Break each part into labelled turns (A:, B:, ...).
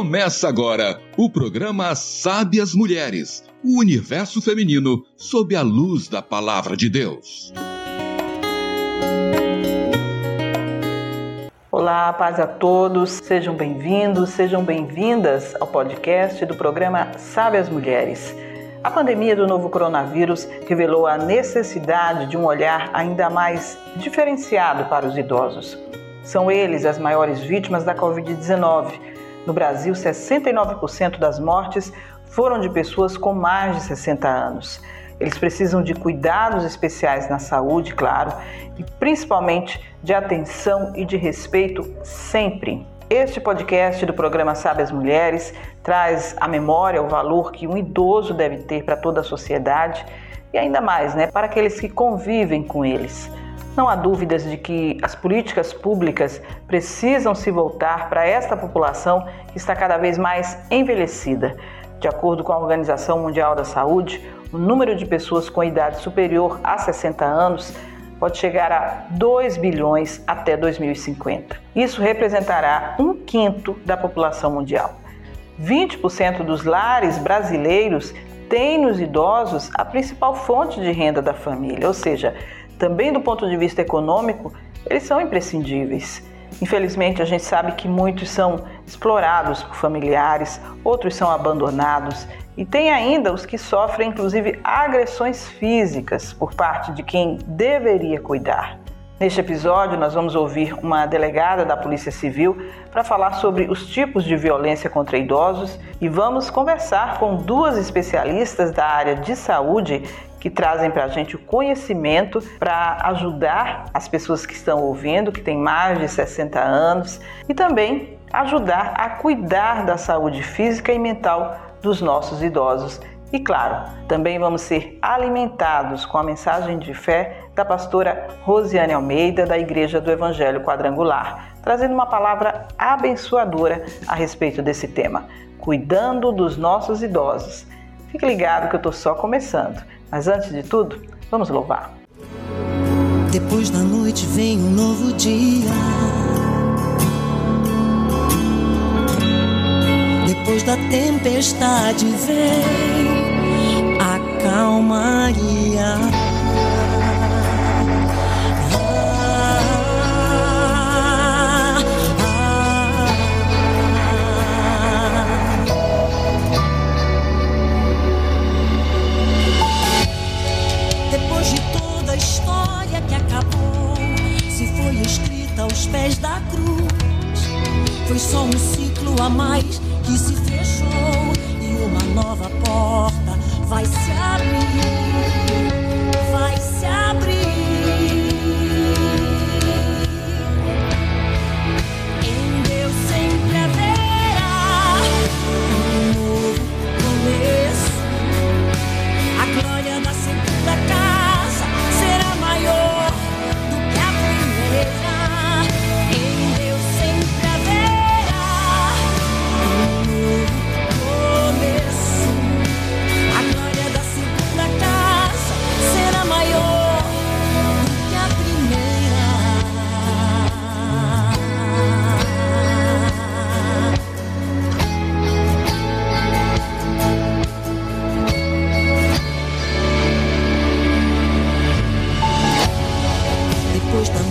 A: Começa agora o programa Sábias Mulheres, o universo feminino sob a luz da palavra de Deus.
B: Olá, paz a todos, sejam bem-vindos, sejam bem-vindas ao podcast do programa Sábias Mulheres. A pandemia do novo coronavírus revelou a necessidade de um olhar ainda mais diferenciado para os idosos. São eles as maiores vítimas da Covid-19 no Brasil, 69% das mortes foram de pessoas com mais de 60 anos. Eles precisam de cuidados especiais na saúde, claro, e principalmente de atenção e de respeito sempre. Este podcast do programa Sabe as Mulheres traz à memória o valor que um idoso deve ter para toda a sociedade e ainda mais, né, para aqueles que convivem com eles. Não há dúvidas de que as políticas públicas precisam se voltar para esta população que está cada vez mais envelhecida. De acordo com a Organização Mundial da Saúde, o número de pessoas com idade superior a 60 anos pode chegar a 2 bilhões até 2050. Isso representará um quinto da população mundial. 20% dos lares brasileiros têm nos idosos a principal fonte de renda da família, ou seja, também do ponto de vista econômico, eles são imprescindíveis. Infelizmente, a gente sabe que muitos são explorados por familiares, outros são abandonados e tem ainda os que sofrem, inclusive, agressões físicas por parte de quem deveria cuidar. Neste episódio, nós vamos ouvir uma delegada da Polícia Civil para falar sobre os tipos de violência contra idosos e vamos conversar com duas especialistas da área de saúde que trazem para a gente o conhecimento para ajudar as pessoas que estão ouvindo, que têm mais de 60 anos, e também ajudar a cuidar da saúde física e mental dos nossos idosos. E claro, também vamos ser alimentados com a mensagem de fé da pastora Rosiane Almeida, da Igreja do Evangelho Quadrangular, trazendo uma palavra abençoadora a respeito desse tema, cuidando dos nossos idosos. Fique ligado que eu estou só começando. Mas antes de tudo, vamos louvar.
C: Depois da noite vem um novo dia. Depois da tempestade vem a calmaria. Aos pés da cruz. Foi só um ciclo a mais que se fechou e uma nova porta vai se abrir.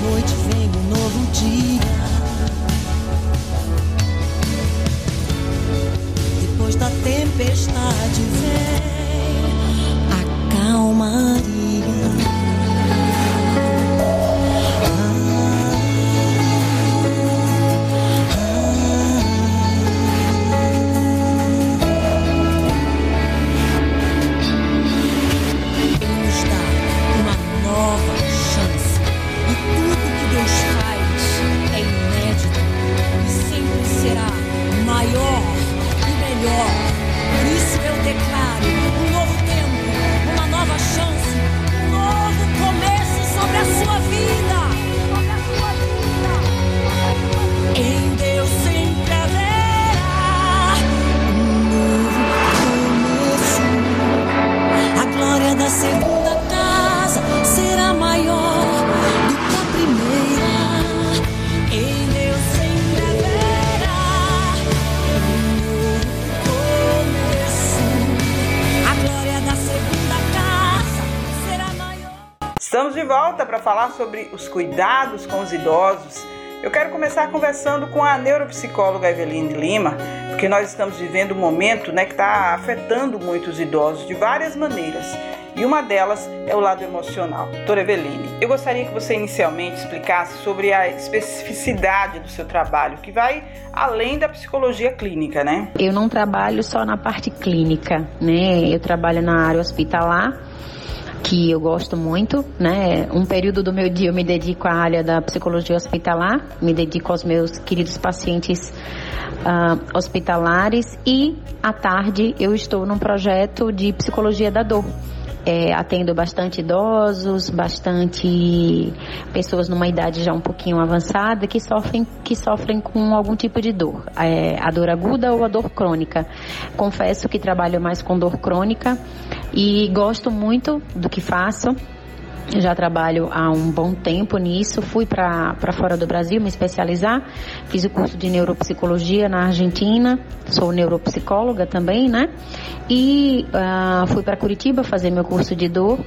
B: noite. Falar sobre os cuidados com os idosos. Eu quero começar conversando com a neuropsicóloga Eveline Lima, porque nós estamos vivendo um momento né, que está afetando muito os idosos de várias maneiras. E uma delas é o lado emocional. Doutora Eveline, eu gostaria que você inicialmente explicasse sobre a especificidade do seu trabalho, que vai além da psicologia clínica, né?
D: Eu não trabalho só na parte clínica, né? Eu trabalho na área hospitalar que eu gosto muito, né? Um período do meu dia eu me dedico à área da psicologia hospitalar, me dedico aos meus queridos pacientes uh, hospitalares e à tarde eu estou num projeto de psicologia da dor. É, atendo bastante idosos, bastante pessoas numa idade já um pouquinho avançada que sofrem, que sofrem com algum tipo de dor, é, a dor aguda ou a dor crônica. Confesso que trabalho mais com dor crônica e gosto muito do que faço. Já trabalho há um bom tempo nisso. Fui para fora do Brasil me especializar. Fiz o curso de neuropsicologia na Argentina. Sou neuropsicóloga também, né? E uh, fui para Curitiba fazer meu curso de dor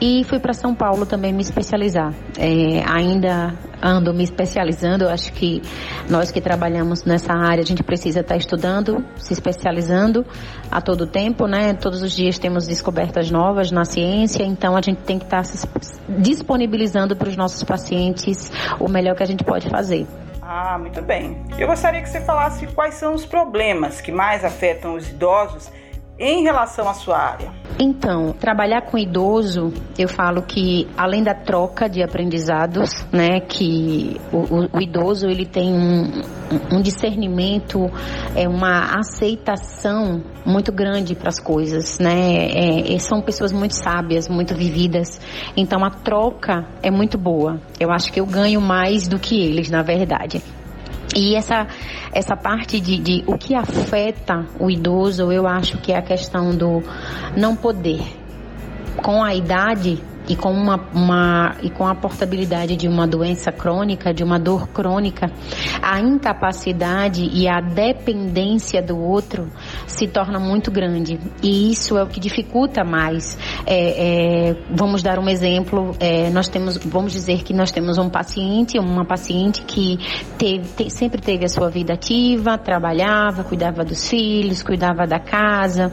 D: e fui para São Paulo também me especializar. É, ainda ando me especializando, eu acho que nós que trabalhamos nessa área, a gente precisa estar estudando, se especializando a todo tempo, né? Todos os dias temos descobertas novas na ciência, então a gente tem que estar se disponibilizando para os nossos pacientes o melhor que a gente pode fazer.
B: Ah, muito bem. Eu gostaria que você falasse quais são os problemas que mais afetam os idosos em relação à sua área?
D: Então, trabalhar com idoso, eu falo que além da troca de aprendizados, né, que o, o, o idoso ele tem um, um, discernimento, é uma aceitação muito grande para as coisas, né? É, são pessoas muito sábias, muito vividas. Então a troca é muito boa. Eu acho que eu ganho mais do que eles, na verdade. E essa, essa parte de, de o que afeta o idoso, eu acho que é a questão do não poder. Com a idade, e com uma, uma, e com a portabilidade de uma doença crônica, de uma dor crônica, a incapacidade e a dependência do outro se torna muito grande e isso é o que dificulta mais. É, é, vamos dar um exemplo. É, nós temos, vamos dizer que nós temos um paciente, uma paciente que teve, te, sempre teve a sua vida ativa, trabalhava, cuidava dos filhos, cuidava da casa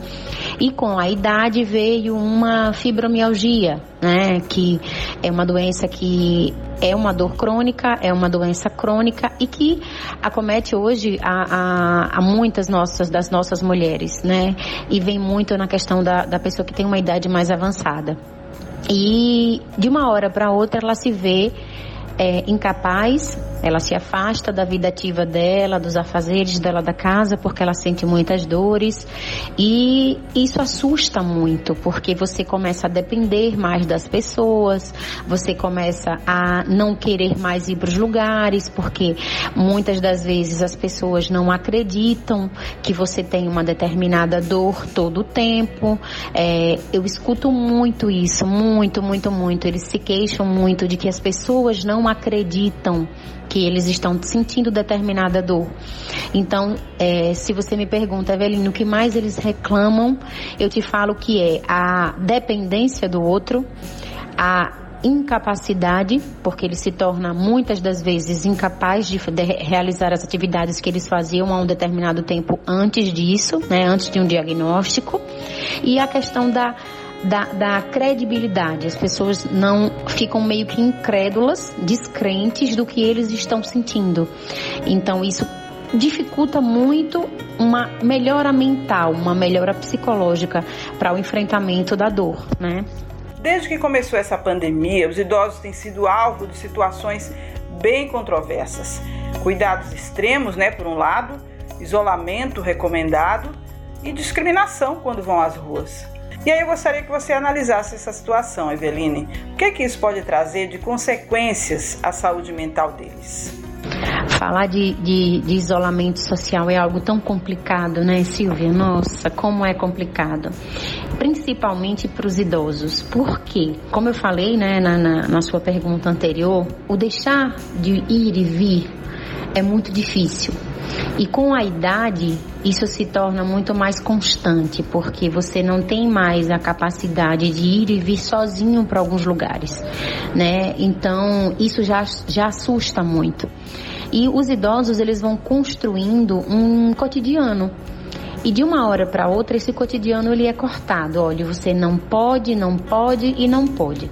D: e com a idade veio uma fibromialgia né? Que é uma doença que é uma dor crônica, é uma doença crônica e que acomete hoje a, a, a muitas nossas, das nossas mulheres, né? E vem muito na questão da, da pessoa que tem uma idade mais avançada. E de uma hora para outra ela se vê é, incapaz, ela se afasta da vida ativa dela, dos afazeres dela da casa, porque ela sente muitas dores. E isso assusta muito, porque você começa a depender mais das pessoas, você começa a não querer mais ir para os lugares, porque muitas das vezes as pessoas não acreditam que você tem uma determinada dor todo o tempo. É, eu escuto muito isso, muito, muito, muito. Eles se queixam muito de que as pessoas não acreditam que eles estão sentindo determinada dor. Então, é, se você me pergunta, Evelino, o que mais eles reclamam, eu te falo que é a dependência do outro, a incapacidade, porque ele se torna muitas das vezes incapaz de, de, realizar as atividades que eles faziam há um determinado tempo antes disso, né, antes de um diagnóstico, e a questão da da, da credibilidade. As pessoas não ficam meio que incrédulas, descrentes do que eles estão sentindo. Então isso dificulta muito uma melhora mental, uma melhora psicológica para o enfrentamento da dor, né?
B: Desde que começou essa pandemia, os idosos têm sido alvo de situações bem controversas. Cuidados extremos, né, por um lado, isolamento recomendado e discriminação quando vão às ruas. E aí eu gostaria que você analisasse essa situação, Eveline. O que, é que isso pode trazer de consequências à saúde mental deles?
D: Falar de, de, de, isolamento social é algo tão complicado, né, Silvia? Nossa, como é complicado. Principalmente para os idosos. Por quê? Como eu falei né, na, na, na sua pergunta anterior, o deixar de ir e vir é muito difícil. E com a idade, isso se torna muito mais constante, porque você não tem mais a capacidade de ir e vir sozinho para alguns lugares, né? Então, isso já, já assusta muito. E os idosos, eles vão construindo um cotidiano. E de uma hora para outra, esse cotidiano ele é cortado. Olha, você não pode, não pode e não pode.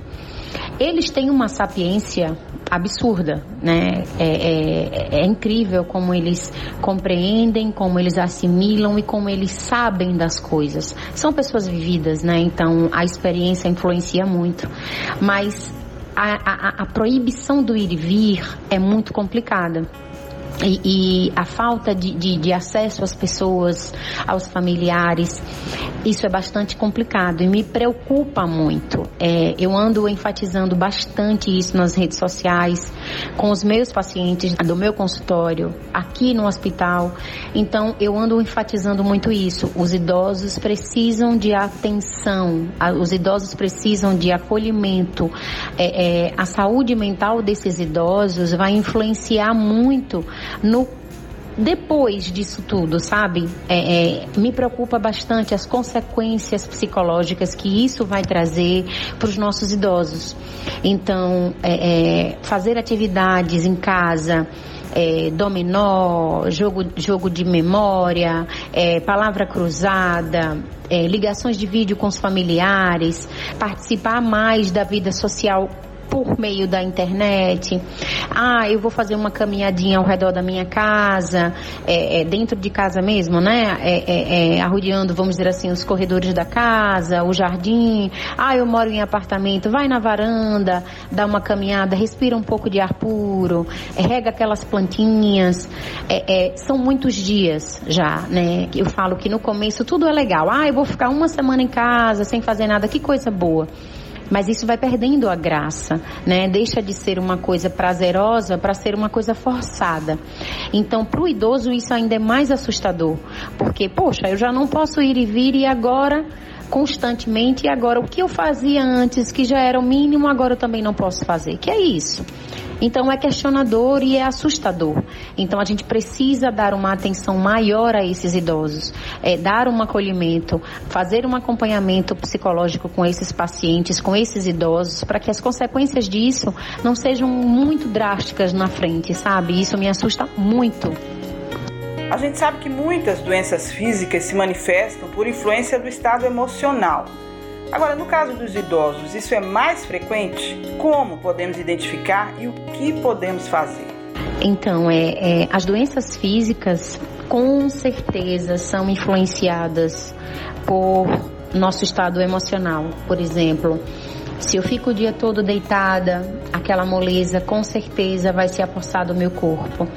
D: Eles têm uma sapiência absurda, né? É, é, é, incrível como eles compreendem, como eles assimilam e como eles sabem das coisas. São pessoas vividas, né? Então a experiência influencia muito. Mas a, a, a proibição do ir e vir é muito complicada. E, e, a falta de, de, de, acesso às pessoas, aos familiares, isso é bastante complicado e me preocupa muito. É, eu ando enfatizando bastante isso nas redes sociais, com os meus pacientes do meu consultório, aqui no hospital. Então, eu ando enfatizando muito isso. Os idosos precisam de atenção, os idosos precisam de acolhimento. É, é, a saúde mental desses idosos vai influenciar muito no depois disso tudo, sabe? É, é, me preocupa bastante as consequências psicológicas que isso vai trazer para os nossos idosos. Então, é, é, fazer atividades em casa, é, dominó, jogo, jogo de memória, é, palavra cruzada, é, ligações de vídeo com os familiares, participar mais da vida social por meio da internet. Ah, eu vou fazer uma caminhadinha ao redor da minha casa, é, é, dentro de casa mesmo, né? É, é, é, vamos dizer assim, os corredores da casa, o jardim. Ah, eu moro em apartamento, vai na varanda, dá uma caminhada, respira um pouco de ar puro, é, rega aquelas plantinhas. são muitos dias já, né? Eu falo que no começo tudo é legal. Ah, eu vou ficar uma semana em casa sem fazer nada, que coisa boa mas isso vai perdendo a graça, né? Deixa de ser uma coisa prazerosa para ser uma coisa forçada. Então, para o idoso isso ainda é mais assustador, porque poxa, eu já não posso ir e vir e agora constantemente e agora o que eu fazia antes que já era o mínimo agora eu também não posso fazer. Que é isso? Então é questionador e é assustador. Então a gente precisa dar uma atenção maior a esses idosos, é, dar um acolhimento, fazer um acompanhamento psicológico com esses pacientes, com esses idosos, para que as consequências disso não sejam muito drásticas na frente, sabe? Isso me assusta muito.
B: A gente sabe que muitas doenças físicas se manifestam por influência do estado emocional. Agora, no caso dos idosos, isso é mais frequente? Como podemos identificar e o que podemos fazer?
D: Então, é, é as doenças físicas com certeza são influenciadas por nosso estado emocional. Por exemplo, se eu fico o dia todo deitada, aquela moleza com certeza vai se apossar do meu corpo.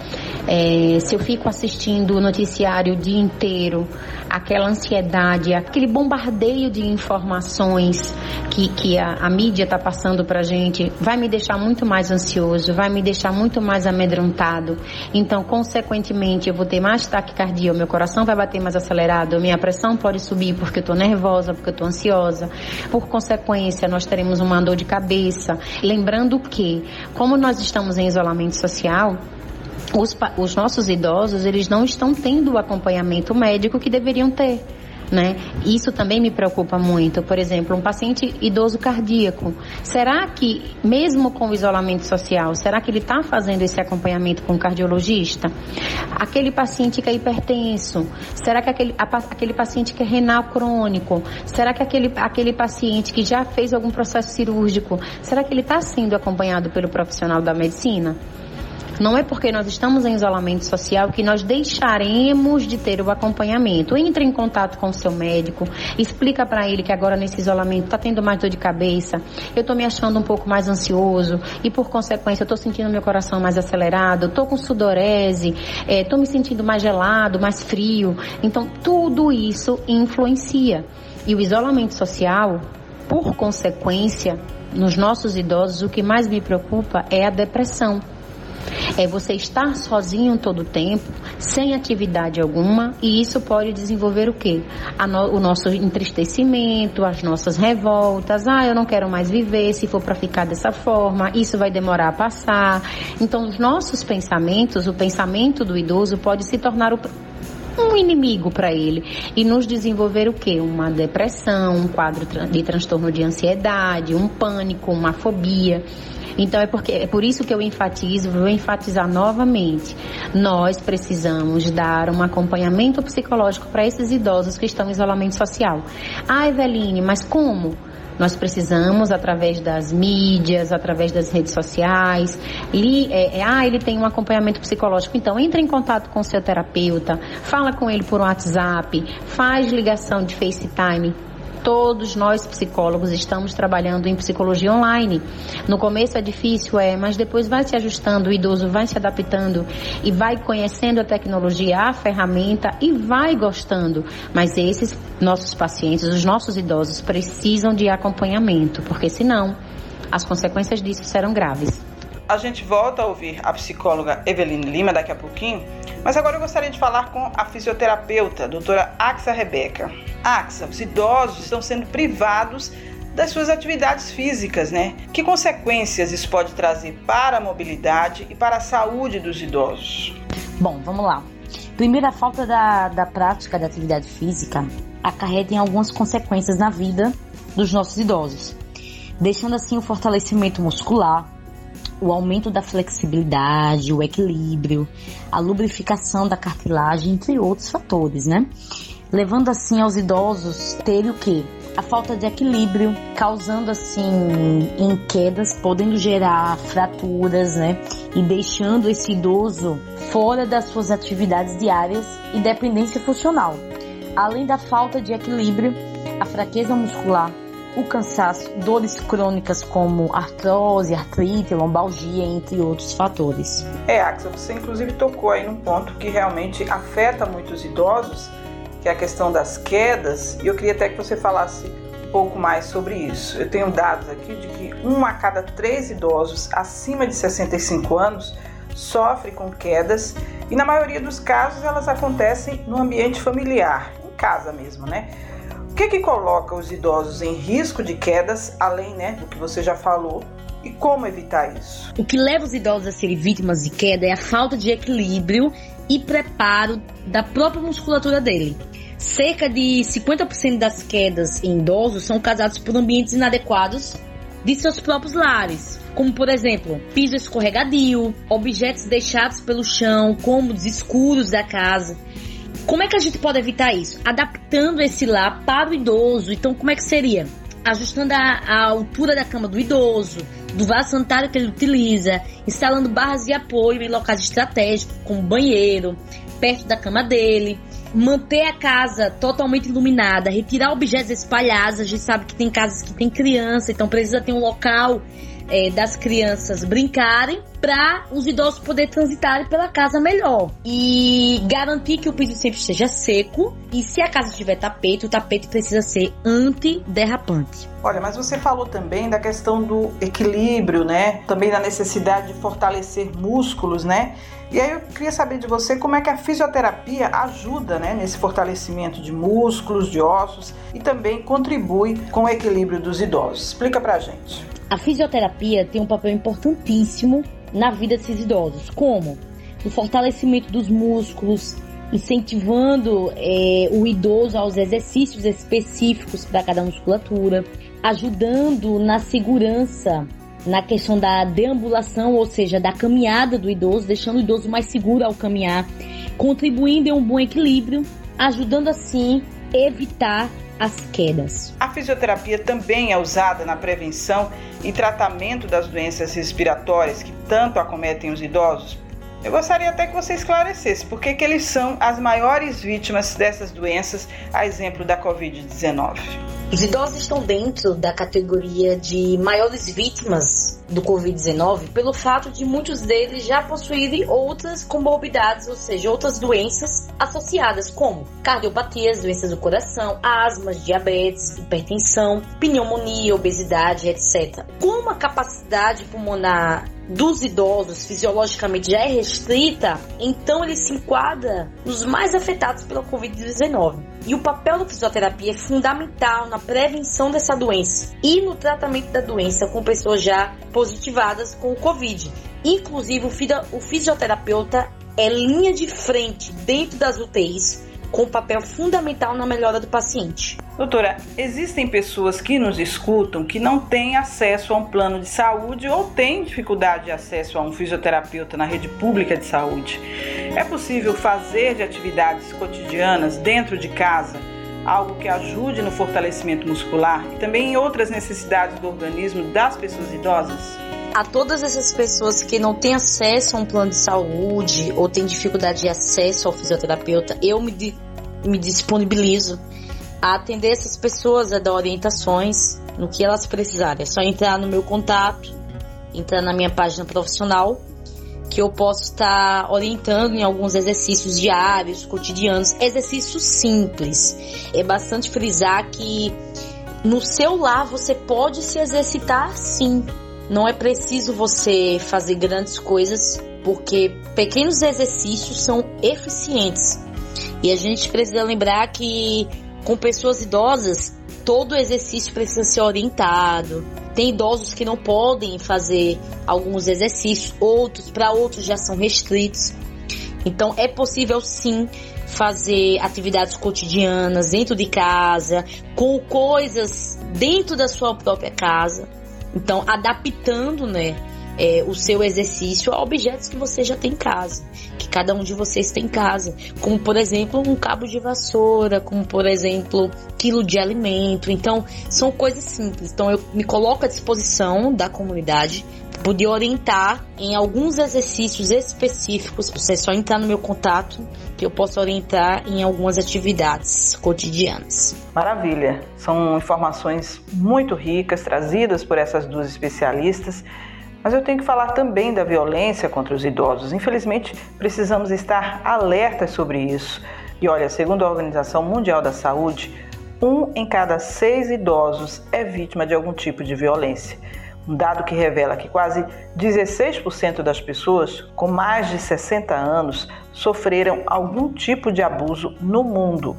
D: É, se eu fico assistindo o noticiário o dia inteiro, aquela ansiedade, aquele bombardeio de informações que, que a, a mídia está passando para gente, vai me deixar muito mais ansioso, vai me deixar muito mais amedrontado. Então, consequentemente, eu vou ter mais taquicardia, o meu coração vai bater mais acelerado, minha pressão pode subir porque eu estou nervosa, porque eu estou ansiosa. Por consequência, nós teremos uma dor de cabeça. Lembrando que, como nós estamos em isolamento social, os, os nossos idosos, eles não estão tendo o acompanhamento médico que deveriam ter. Né? Isso também me preocupa muito. Por exemplo, um paciente idoso cardíaco. Será que, mesmo com o isolamento social, será que ele está fazendo esse acompanhamento com o cardiologista? Aquele paciente que é hipertenso, será que aquele, a, aquele paciente que é renal crônico, será que aquele, aquele paciente que já fez algum processo cirúrgico, será que ele está sendo acompanhado pelo profissional da medicina? Não é porque nós estamos em isolamento social que nós deixaremos de ter o acompanhamento. Entre em contato com o seu médico, explica para ele que agora nesse isolamento está tendo mais dor de cabeça, eu estou me achando um pouco mais ansioso e por consequência eu estou sentindo meu coração mais acelerado, estou com sudorese, estou é, me sentindo mais gelado, mais frio. Então tudo isso influencia. E o isolamento social, por consequência, nos nossos idosos, o que mais me preocupa é a depressão É você estar sozinho todo o tempo, sem atividade alguma, e isso pode desenvolver o quê? No, o nosso entristecimento, as nossas revoltas. Ah, eu não quero mais viver se for para ficar dessa forma, isso vai demorar a passar. Então, os nossos pensamentos, o pensamento do idoso pode se tornar o um inimigo para ele e nos desenvolver o que? Uma depressão, um quadro de transtorno de ansiedade, um pânico, uma fobia. Então é porque é por isso que eu enfatizo, vou enfatizar novamente. Nós precisamos dar um acompanhamento psicológico para esses idosos que estão em isolamento social. Ah, Eveline, mas como? Nós precisamos, através das mídias, através das redes sociais, li, é, é, ah, ele tem um acompanhamento psicológico. Então, entre em contato com o seu terapeuta, fala com ele por WhatsApp, faz ligação de FaceTime, Todos nós psicólogos estamos trabalhando em psicologia online. No começo é difícil, é, mas depois vai se ajustando, o idoso vai se adaptando e vai conhecendo a tecnologia, a ferramenta e vai gostando. Mas esses nossos pacientes, os nossos idosos precisam de acompanhamento, porque senão as consequências disso serão graves.
B: A gente volta a ouvir a psicóloga Eveline Lima daqui a pouquinho, mas agora eu gostaria de falar com a fisioterapeuta, a doutora Axa Rebeca. Axa, os idosos estão sendo privados das suas atividades físicas, né? Que consequências isso pode trazer para a mobilidade e para a saúde dos idosos?
E: Bom, vamos lá. Primeiro, a falta da, da prática da atividade física acarreta em algumas consequências na vida dos nossos idosos, deixando assim o fortalecimento muscular, o aumento da flexibilidade, o equilíbrio, a lubrificação da cartilagem, entre outros fatores, né? Levando assim aos idosos terem o quê? A falta de equilíbrio, causando assim em quedas, podendo gerar fraturas, né? E deixando esse idoso fora das suas atividades diárias e dependência funcional. Além da falta de equilíbrio, a fraqueza muscular, o cansaço, dores crônicas como artrose, artrite, lombalgia, entre outros fatores.
B: É, Axa, você inclusive tocou aí num ponto que realmente afeta muitos idosos, que é a questão das quedas, e eu queria até que você falasse um pouco mais sobre isso. Eu tenho dados aqui de que um a cada três idosos acima de 65 anos sofre com quedas e na maioria dos casos elas acontecem no ambiente familiar, em casa mesmo, né? O que, que coloca os idosos em risco de quedas, além né, do que você já falou, e como evitar isso?
E: O que leva os idosos a serem vítimas de queda é a falta de equilíbrio e preparo da própria musculatura dele. Cerca de 50% das quedas em idosos são causadas por ambientes inadequados de seus próprios lares, como por exemplo, piso escorregadio, objetos deixados pelo chão, cômodos escuros da casa, como é que a gente pode evitar isso? Adaptando esse lar para o idoso. Então, como é que seria? Ajustando a, a altura da cama do idoso, do vaso sanitário que ele utiliza, instalando barras de apoio em locais estratégicos, como banheiro, perto da cama dele, manter a casa totalmente iluminada, retirar objetos espalhados. A gente sabe que tem casas que tem criança, então precisa ter um local é, das crianças brincarem para os idosos poderem transitar pela casa melhor. E garantir que o piso sempre esteja seco. E se a casa tiver tapete, o tapete precisa ser antiderrapante.
B: Olha, mas você falou também da questão do equilíbrio, né? Também da necessidade de fortalecer músculos, né? E aí eu queria saber de você como é que a fisioterapia ajuda né, nesse fortalecimento de músculos, de ossos e também contribui com o equilíbrio dos idosos. Explica pra gente.
E: A fisioterapia tem um papel importantíssimo na vida desses idosos, como? O fortalecimento dos músculos, incentivando é, o idoso aos exercícios específicos para cada musculatura, ajudando na segurança na questão da deambulação, ou seja, da caminhada do idoso, deixando o idoso mais seguro ao caminhar, contribuindo em um bom equilíbrio, ajudando assim evitar as quedas.
B: A fisioterapia também é usada na prevenção e tratamento das doenças respiratórias que tanto acometem os idosos. Eu gostaria até que você esclarecesse por que, eles são as maiores vítimas dessas doenças, a exemplo da Covid-19.
E: Os idosos estão dentro da categoria de maiores vítimas do Covid-19 pelo fato de muitos deles já possuírem outras comorbidades, ou seja, outras doenças associadas, como cardiopatias, doenças do coração, asmas, diabetes, hipertensão, pneumonia, obesidade, etc. Como a capacidade pulmonar dos idosos fisiologicamente já é restrita, então ele se enquadra nos mais afetados pela Covid-19. E o papel da fisioterapia é fundamental na prevenção dessa doença e no tratamento da doença com pessoas já positivadas com o Covid. Inclusive, o fisioterapeuta é linha de frente dentro das UTIs com papel fundamental na melhora do paciente.
B: Doutora, existem pessoas que nos escutam que não têm acesso a um plano de saúde ou têm dificuldade de acesso a um fisioterapeuta na rede pública de saúde. É possível fazer de atividades cotidianas dentro de casa algo que ajude no fortalecimento muscular e também em outras necessidades do organismo das pessoas idosas?
E: a todas essas pessoas que não têm acesso a um plano de saúde ou têm dificuldade de acesso ao fisioterapeuta, eu me, me disponibilizo a atender essas pessoas, a dar orientações no que elas precisarem. É só entrar no meu contato, entrar na minha página profissional, que eu posso estar orientando em alguns exercícios diários, cotidianos, exercícios simples. É bastante frisar que no seu lar você pode se exercitar sim não é preciso você fazer grandes coisas, porque pequenos exercícios são eficientes. E a gente precisa lembrar que com pessoas idosas, todo exercício precisa ser orientado. Tem idosos que não podem fazer alguns exercícios, outros para outros já são restritos. Então é possível sim fazer atividades cotidianas dentro de casa, com coisas dentro da sua própria casa. Então, adaptando, né, é, o seu exercício a objetos que você já tem em casa, que cada um de vocês tem em casa, como por exemplo um cabo de vassoura, como por exemplo quilo de alimento. Então são coisas simples. Então eu me coloco à disposição da comunidade poder orientar em alguns exercícios específicos. Você só entrar no meu contato que eu posso orientar em algumas atividades cotidianas.
B: Maravilha! São informações muito ricas trazidas por essas duas especialistas. Mas eu tenho que falar também da violência contra os idosos. Infelizmente, precisamos estar alertas sobre isso. E olha, segundo a Organização Mundial da Saúde, um em cada seis idosos é vítima de algum tipo de violência. Um dado que revela que quase 16% das pessoas com mais de 60 anos sofreram algum tipo de abuso no mundo.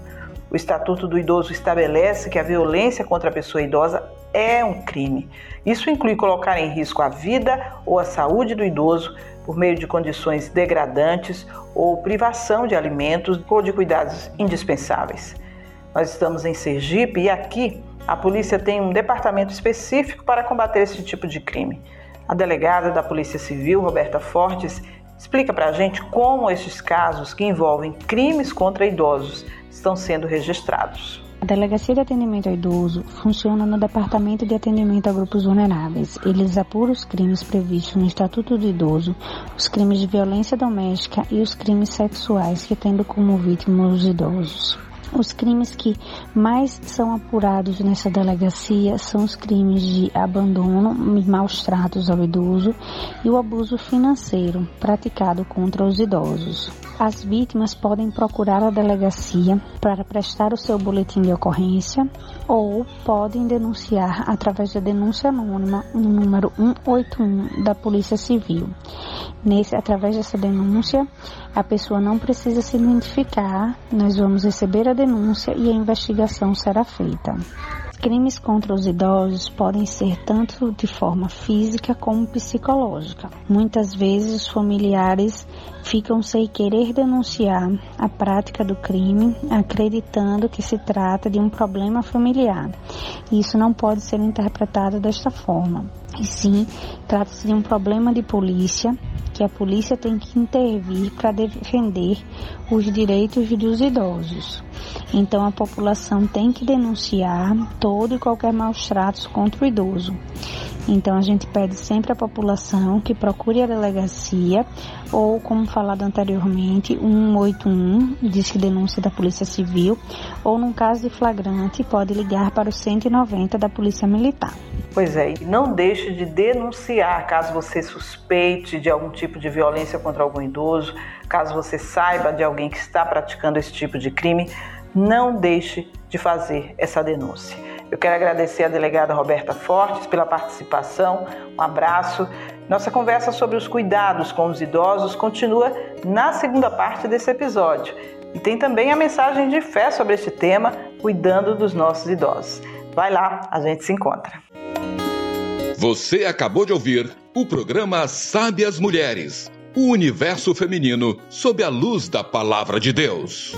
B: O Estatuto do Idoso estabelece que a violência contra a pessoa idosa é um crime. Isso inclui colocar em risco a vida ou a saúde do idoso por meio de condições degradantes ou privação de alimentos ou de cuidados indispensáveis. Nós estamos em Sergipe e aqui a polícia tem um departamento específico para combater esse tipo de crime. A delegada da Polícia Civil, Roberta Fortes, explica para a gente como esses casos que envolvem crimes contra idosos estão sendo registrados.
F: A Delegacia de Atendimento ao Idoso funciona no Departamento de Atendimento a Grupos Vulneráveis. Eles apuram os crimes previstos no Estatuto do Idoso, os crimes de violência doméstica e os crimes sexuais que tendo como vítima os idosos. Os crimes que mais são apurados nessa delegacia são os crimes de abandono e maus tratos ao idoso e o abuso financeiro praticado contra os idosos. As vítimas podem procurar a delegacia para prestar o seu boletim de ocorrência ou podem denunciar através da denúncia anônima no número 181 da Polícia Civil. Nesse, através dessa denúncia, a pessoa não precisa se identificar, nós vamos receber a denúncia e a investigação será feita. Crimes contra os idosos podem ser tanto de forma física como psicológica. Muitas vezes os familiares ficam sem querer denunciar a prática do crime, acreditando que se trata de um problema familiar. Isso não pode ser interpretado desta forma. E sim, trata-se de um problema de polícia que a polícia tem que intervir para defender os direitos dos idosos. Então a população tem que denunciar todo e qualquer maus tratos contra o idoso. Então a gente pede sempre à população que procure a delegacia ou, como falado anteriormente, 181, diz que denúncia da Polícia Civil, ou num caso de flagrante pode ligar para o 190 da Polícia Militar.
B: Pois é, e não deixe de denunciar caso você suspeite de algum tipo de violência contra algum idoso, caso você saiba de alguém que está praticando esse tipo de crime, não deixe de fazer essa denúncia. Eu quero agradecer a delegada Roberta Fortes pela participação. Um abraço. Nossa conversa sobre os cuidados com os idosos continua na segunda parte desse episódio. E tem também a mensagem de fé sobre este tema, cuidando dos nossos idosos. Vai lá, a gente se encontra.
A: Você acabou de ouvir o programa Sabe as Mulheres, o universo feminino sob a luz da palavra de Deus.